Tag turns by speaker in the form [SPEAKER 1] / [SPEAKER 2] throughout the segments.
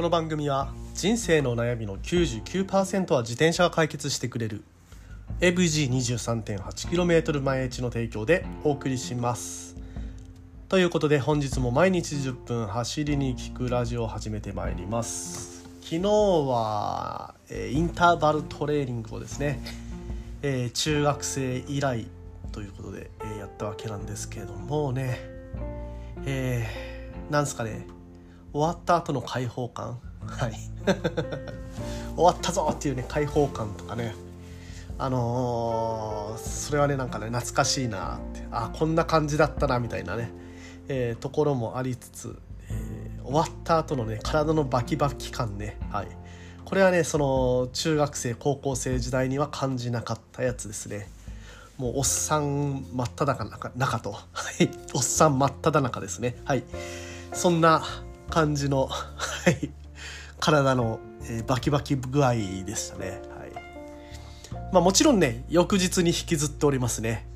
[SPEAKER 1] この番組は人生の悩みの99%は自転車が解決してくれる。AVG23.8km 毎日の提供でお送りします。ということで本日も毎日10分走りに聞くラジオを始めてまいります。昨日は、えインターバルトレーニングをですね、えー、中学生以来ということで、え、やったわけなんですけれどもね。えー、なんすかね。終わった後の解放感。はい。終わったぞっていうね解放感とかね。あのー、それはねなんかね懐かしいなって。あこんな感じだったなみたいなね、えー、ところもありつつ、えー、終わった後のね体のバキバキ感ね。はい。これはねその中学生高校生時代には感じなかったやつですね。もうおっさん真っ只中中と。おっさん真っ只中ですね。はい。そんな感じの、はい、体の、えー、バキバキ具合でしたね。はい。まあ、もちろんね、翌日に引きずっておりますね。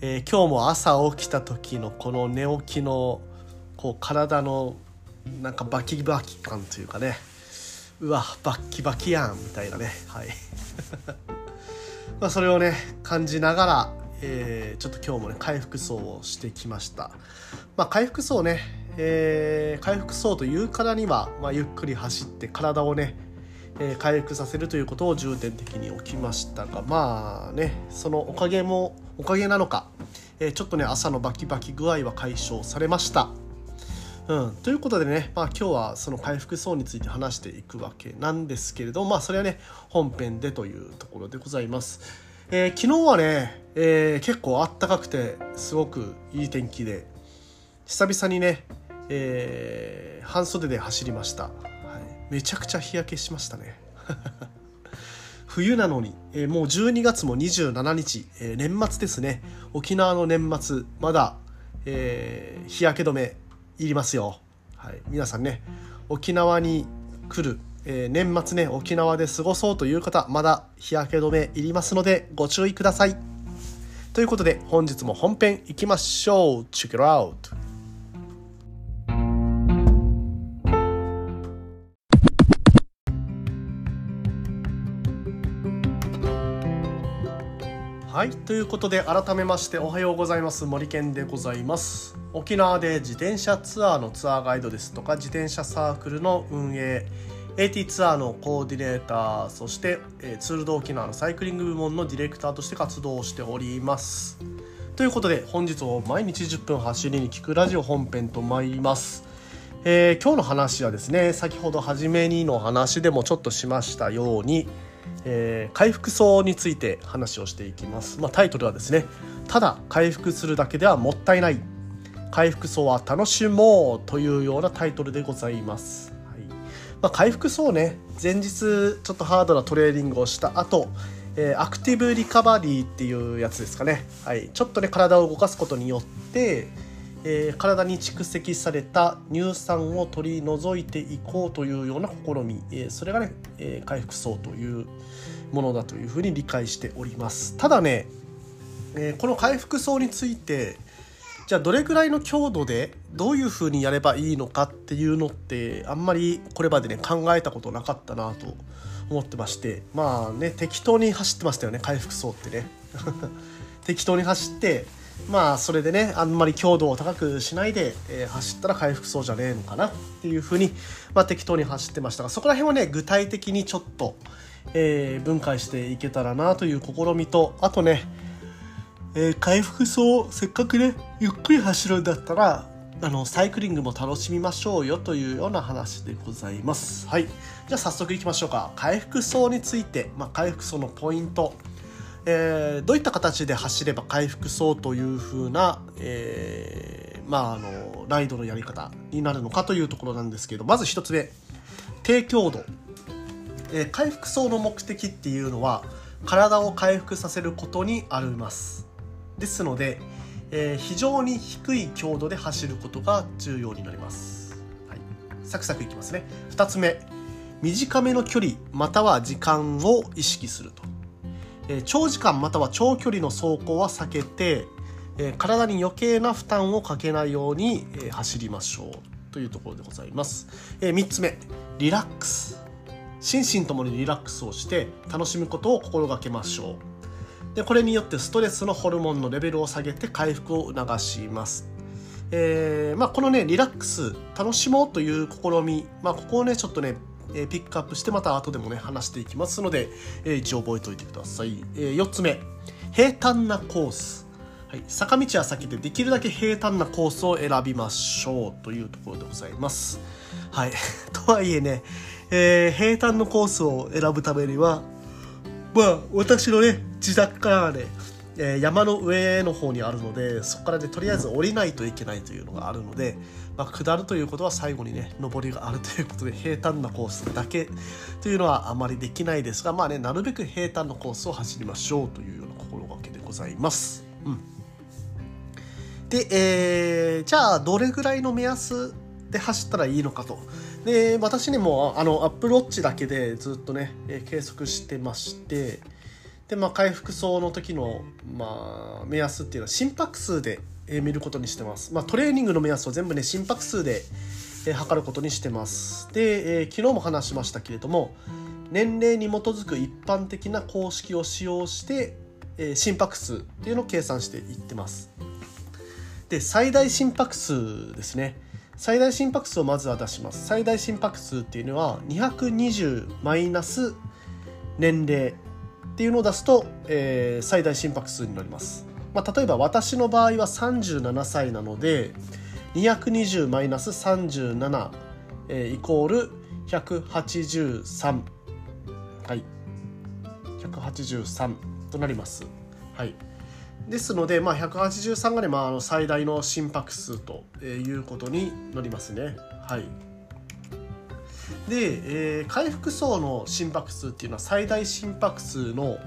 [SPEAKER 1] えー、今日も朝起きた時のこの寝起きのこう体のなんかバキバキ感というかね。うわバッキバキやんみたいなね。はい。まあそれをね感じながら、えー、ちょっと今日もね回復走をしてきました。まあ回復走ねえー、回復そうというからには、まあ、ゆっくり走って体をね、えー、回復させるということを重点的に置きましたがまあねそのおかげもおかげなのか、えー、ちょっとね朝のバキバキ具合は解消されました。うん、ということでね、まあ、今日はその回復層について話していくわけなんですけれどまあそれはね本編でというところでございます。えー、昨日はね、えー、結構あったかくてすごくいい天気で久々にねえー、半袖で走りました、はい、めちゃくちゃ日焼けしましたね。冬なのに、えー、もう12月も27日、えー、年末ですね。沖縄の年末まだ、えー、日焼け止めいりますよ、はい、皆さんね沖縄に来る、え、年末ね沖縄で過ごそうという方まだ日焼け止めいりますのでご注意ください。ということで本日も本編いきましょう。Check it out! はいということで改めましておはようございます。森健でございます。沖縄で自転車ツアーのツアーガイドですとか自転車サークルの運営 AT ツアーのコーディネーターそして、えー、ツールド沖縄のサイクリング部門のディレクターとして活動しております。ということで本日を毎日10分走りに聞くラジオ本編と参ります。えー、今日の話はですね先ほど初めにの話でもちょっとしましたようにえー、回復層について話をしていきます、まあ、タイトルはですねただ回復するだけではもったいない。回復層は楽しもうというようなタイトルでございます、はい。まあ、回復層ね前日ちょっとハードなトレーニングをした後えー、アクティブリカバリーっていうやつですかね、はい、ちょっとね体を動かすことによってえー、体に蓄積された乳酸を取り除いていこうというような試み、えー、それがね、えー、回復層というものだというふうに理解しております。ただね、えこの回復層についてじゃあどれぐらいの強度でどういうふうにやればいいのかっていうのってあんまりこれまでね考えたことなかったなと思ってまして。まあね適当に走ってましたよね回復層ってね。適当に走ってまあそれでねあんまり強度を高くしないで、えー、走ったら回復そうじゃねえのかなっていうふうに、まあ、適当に走ってましたがそこら辺はね具体的にちょっと、えー、分解していけたらなという試みとあとね、えー、回復走せっかくねゆっくり走るんだったらあのサイクリングも楽しみましょうよというような話でございます。はい。じゃあ早速いきましょうか。回復走について、まあ、回復走のポイント、えー、どういった形で走れば回復そうというふうな、えー、まあ、あのライドのやり方になるのかというところなんですけどまず1つ目低強度、えー、回復層の目的っていうのは体を回復させることにあります。ですので、え、非常に低い強度で走ることが重要になります、はい、サクサクいきますね。2つ目短めの距離または時間を意識すると。え長時間または長距離の走行は避けて、え体に余計な負担をかけないように、え走りましょうというところでございます、え、3つ目リラックス。心身ともにリラックスをして楽しむことを心がけましょう。でこれによってストレスのホルモンのレベルを下げて回復を促します。えーまあ、このねリラックス楽しもうという試み、まあ、ここをねちょっとねえー、ピックアップしてまた後でもね話していきますので、えー、一応覚えておいてください、えー、4つ目。平坦なコース、はい、坂道は避けてできるだけ平坦なコースを選びましょうというところでございます。はい。とはいえね、えー、平坦のコースを選ぶためにはまあ私のね自宅からねえ山の上の方にあるのでそこからねとりあえず降りないといけないというのがあるので、まあ、下るということは最後にね上りがあるということで平坦なコースだけというのはあまりできないですがまあねなるべく平坦なコースを走りましょうというような心がけでございます。うん、で、えー、じゃあどれぐらいの目安で走ったらいいのかと。で私にもあのアップルウォッチだけでずっとね計測してましてでまあ回復走の時の、まあ、目安っていうのは心拍数で見ることにしてます、まあ、トレーニングの目安を全部ね心拍数で測ることにしてます。で、えー、昨日も話しましたけれども年齢に基づく一般的な公式を使用して、えー、心拍数っていうのを計算していってます。で最大心拍数ですね。最大心拍数をまずは出します。最大心拍数っていうのは220マイナス年齢っていうのを出すと、えー、最大心拍数になります、まあ、例えば私の場合は37歳なので220マイナス37、えー、イコール183はい。183となります。はい。ですので、まあ、183がね、まあ、あの最大の心拍数ということになりますね。はい。で、えー、回復層の心拍数っていうのは最大心拍数の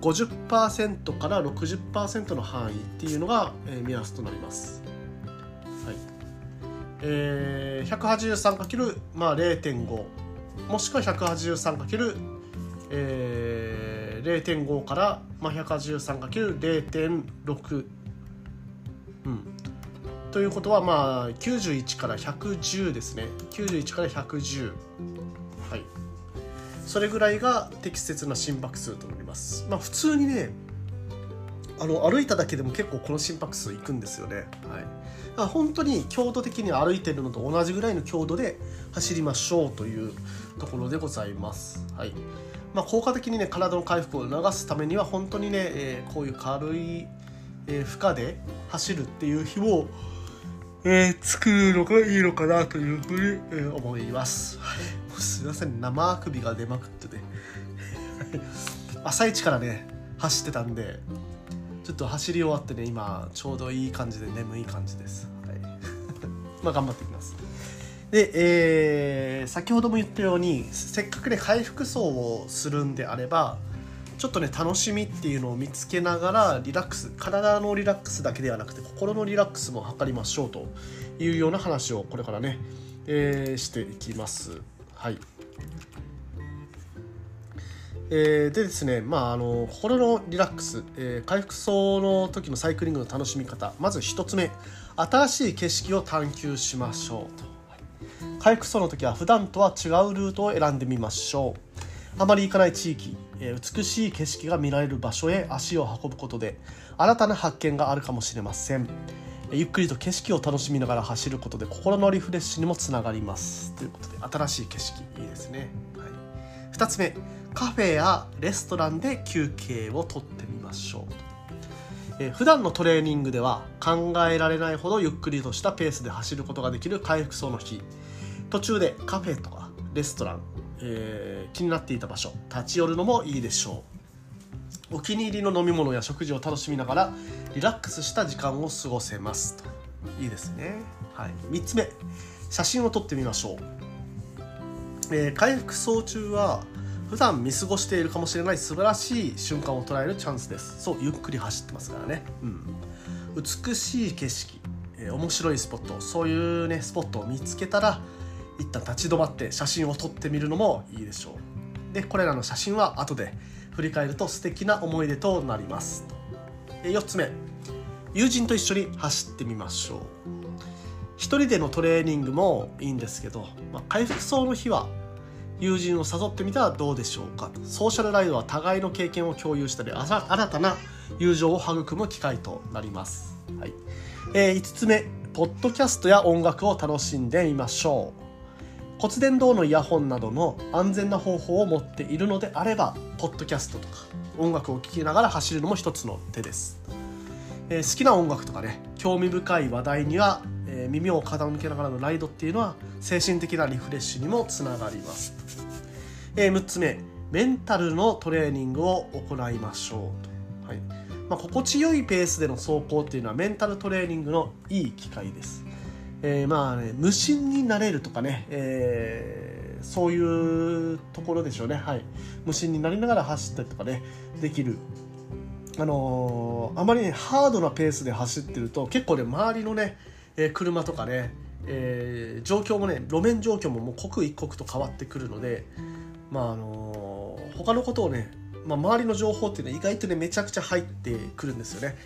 [SPEAKER 1] 50%から60%の範囲っていうのが、えー、目安となります。はい。えー、183× まあ0.5もしくは 183× えー、0.5から、まあ、183×0.6、うん、ということはまあ91から110ですね。91から110はい。それぐらいが適切な心拍数となります。まあ普通にねあの歩いただけでも結構この心拍数いくんですよね。はい。本当に強度的に歩いてるのと同じぐらいの強度で走りましょうというところでございます。はい。まあ、効果的にね体の回復を促すためには本当にね、えー、こういう軽い、えー、負荷で走るっていう日をえー、作るのがいいのかなというふうに、えー、思います。すいません生あくびが出まくってて 朝一からね走ってたんでちょっと走り終わってね今ちょうどいい感じで眠い感じです。はい、まあ頑張っていきます。で、えー、先ほども言ったようにせっかくね回復走をするんであればちょっとね楽しみっていうのを見つけながらリラックス体のリラックスだけではなくて心のリラックスも図りましょうというような話をこれからね、えー、していきます。はい。えー、でですね、まあ、あの心のリラックス、えー、回復走の時のサイクリングの楽しみ方まず1つ目新しい景色を探求しましょうと。回復走の時は普段とは違うルートを選んでみましょう。あまり行かない地域美しい景色が見られる場所へ足を運ぶことで新たな発見があるかもしれません。ゆっくりと景色を楽しみながら走ることで心のリフレッシュにもつながります。ということで新しい景色いいですね、はい、2つ目カフェやレストランで休憩をとってみましょう。え普段のトレーニングでは考えられないほどゆっくりとしたペースで走ることができる回復走の日。途中でカフェとかレストランえー、気になっていた場所立ち寄るのもいいでしょう。お気に入りの飲み物や食事を楽しみながらリラックスした時間を過ごせますと。いいですね、はい、3つ目写真を撮ってみましょう、えー、回復走中は普段見過ごしているかもしれない素晴らしい瞬間を捉えるチャンスです。そうゆっくり走ってますからね、うん、美しい景色、えー、面白いスポットそういうねスポットを見つけたら一旦立ち止まって写真を撮ってみるのもいいでしょう。でこれらの写真は後で振り返ると素敵な思い出となります。4つ目。友人と一緒に走ってみましょう、一人でのトレーニングもいいんですけど、まあ、回復走の日は友人を誘ってみたらどうでしょうかソーシャルライドは互いの経験を共有したり新たな友情を育む機会となります、はい。えー、5つ目。ポッドキャストや音楽を楽しんでみましょう。骨伝導のイヤホンなどの安全な方法を持っているのであればポッドキャストとか音楽を聴きながら走るのも一つの手です、えー、好きな音楽とかね興味深い話題にはえー、耳を傾けながらのライドっていうのは精神的なリフレッシュにもつながります、えー、6つ目メンタルのトレーニングを行いましょうと、はい。まあ、心地よいペースでの走行っていうのはメンタルトレーニングのいい機会です、えー、まあね無心になれるとかね、えー、そういうところでしょうね。はい。無心になりながら走ったりとかねできる。あのー、あまりねハードなペースで走ってると結構ね周りのねえー、車とかね、えー、状況もね路面状況ももう刻一刻と変わってくるのでまああのー、他のことをね、まあ、周りの情報っていうのは意外とねめちゃくちゃ入ってくるんですよね。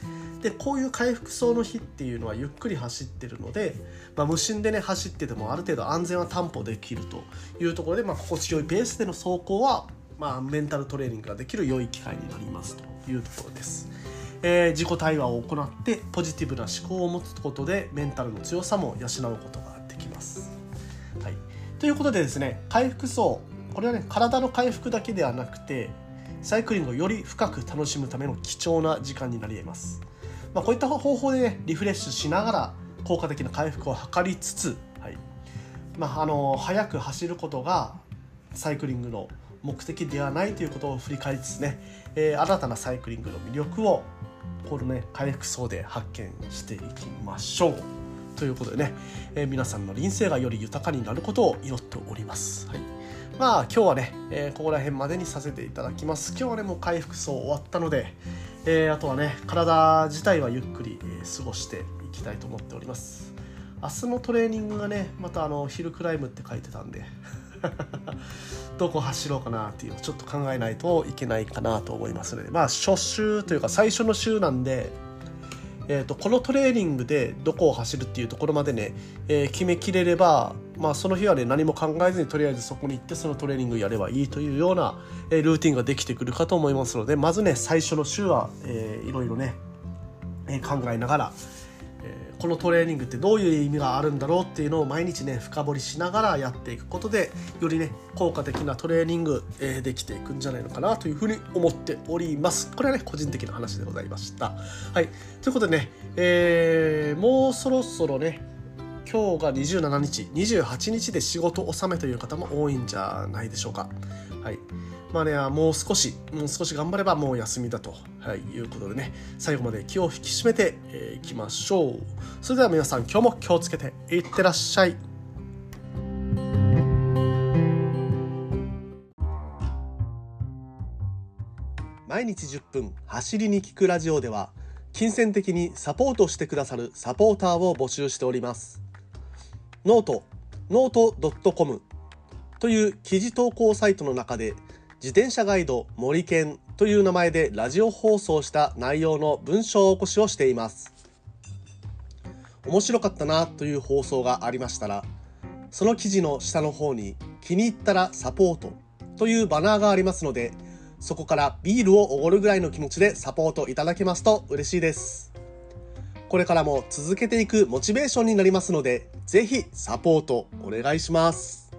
[SPEAKER 1] でこういう回復走の日っていうのはゆっくり走ってるので、まあ、無心でね走っててもある程度安全は担保できるというところで、まあ、心地よいペースでの走行は、まあ、メンタルトレーニングができる良い機会になりますというところです。えー、自己対話を行ってポジティブな思考を持つことでメンタルの強さも養うことができます。はい、ということでですね回復層これはね体の回復だけではなくてサイクリングをより深く楽しむための貴重な時間になり得ます。まあ、こういった方法で、ね、リフレッシュしながら効果的な回復を図りつつ、はいまあ、あの早く走ることがサイクリングの目的ではないということを振り返りつつね、えー、新たなサイクリングの魅力をこのね回復層で発見していきましょうということでね、えー、皆さんの人生がより豊かになることを祈っております。はいまあ今日はね、えー、ここら辺までにさせていただきます。今日はねもう回復層終わったので、えー、あとはね体自体はゆっくり、え、過ごしていきたいと思っております。明日のトレーニングがねまたあのヒルクライムって書いてたんで どこ走ろうかなっていうちょっと考えないといけないかなと思いますのでまあ初週というか最初の週なんで、えーと、このトレーニングでどこを走るっていうところまでね、えー、決めきれれば、まあ、その日はね何も考えずにとりあえずそこに行ってそのトレーニングやればいいというような、えー、ルーティンができてくるかと思いますのでまずね最初の週は、えー、いろいろね、えー、考えながらこのトレーニングってどういう意味があるんだろうっていうのを毎日ね深掘りしながらやっていくことでよりね効果的なトレーニング、えー、できていくんじゃないのかなというふうに思っております。これはね個人的な話でございました。はい。ということでね、えー、もうそろそろね今日が27日28日で仕事納めという方も多いんじゃないでしょうか。はい。まあね、もう少し、もう少し頑張ればもう休みだと、はい、いうことでね、最後まで気を引き締めてい、えー、きましょう。それでは皆さん、今日も気をつけていってらっしゃい。毎日10分走りに聞くラジオでは、金銭的にサポートしてくださるサポーターを募集しております。ノート、ノート .com という記事投稿サイトの中で自転車ガイド森健という名前でラジオ放送した内容の文章起こしをしています。面白かったなという放送がありましたら、その記事の下の方に気に入ったらサポートというバナーがありますので、そこからビールをおごるぐらいの気持ちでサポートいただけますと嬉しいです。これからも続けていくモチベーションになりますので、ぜひサポートお願いします。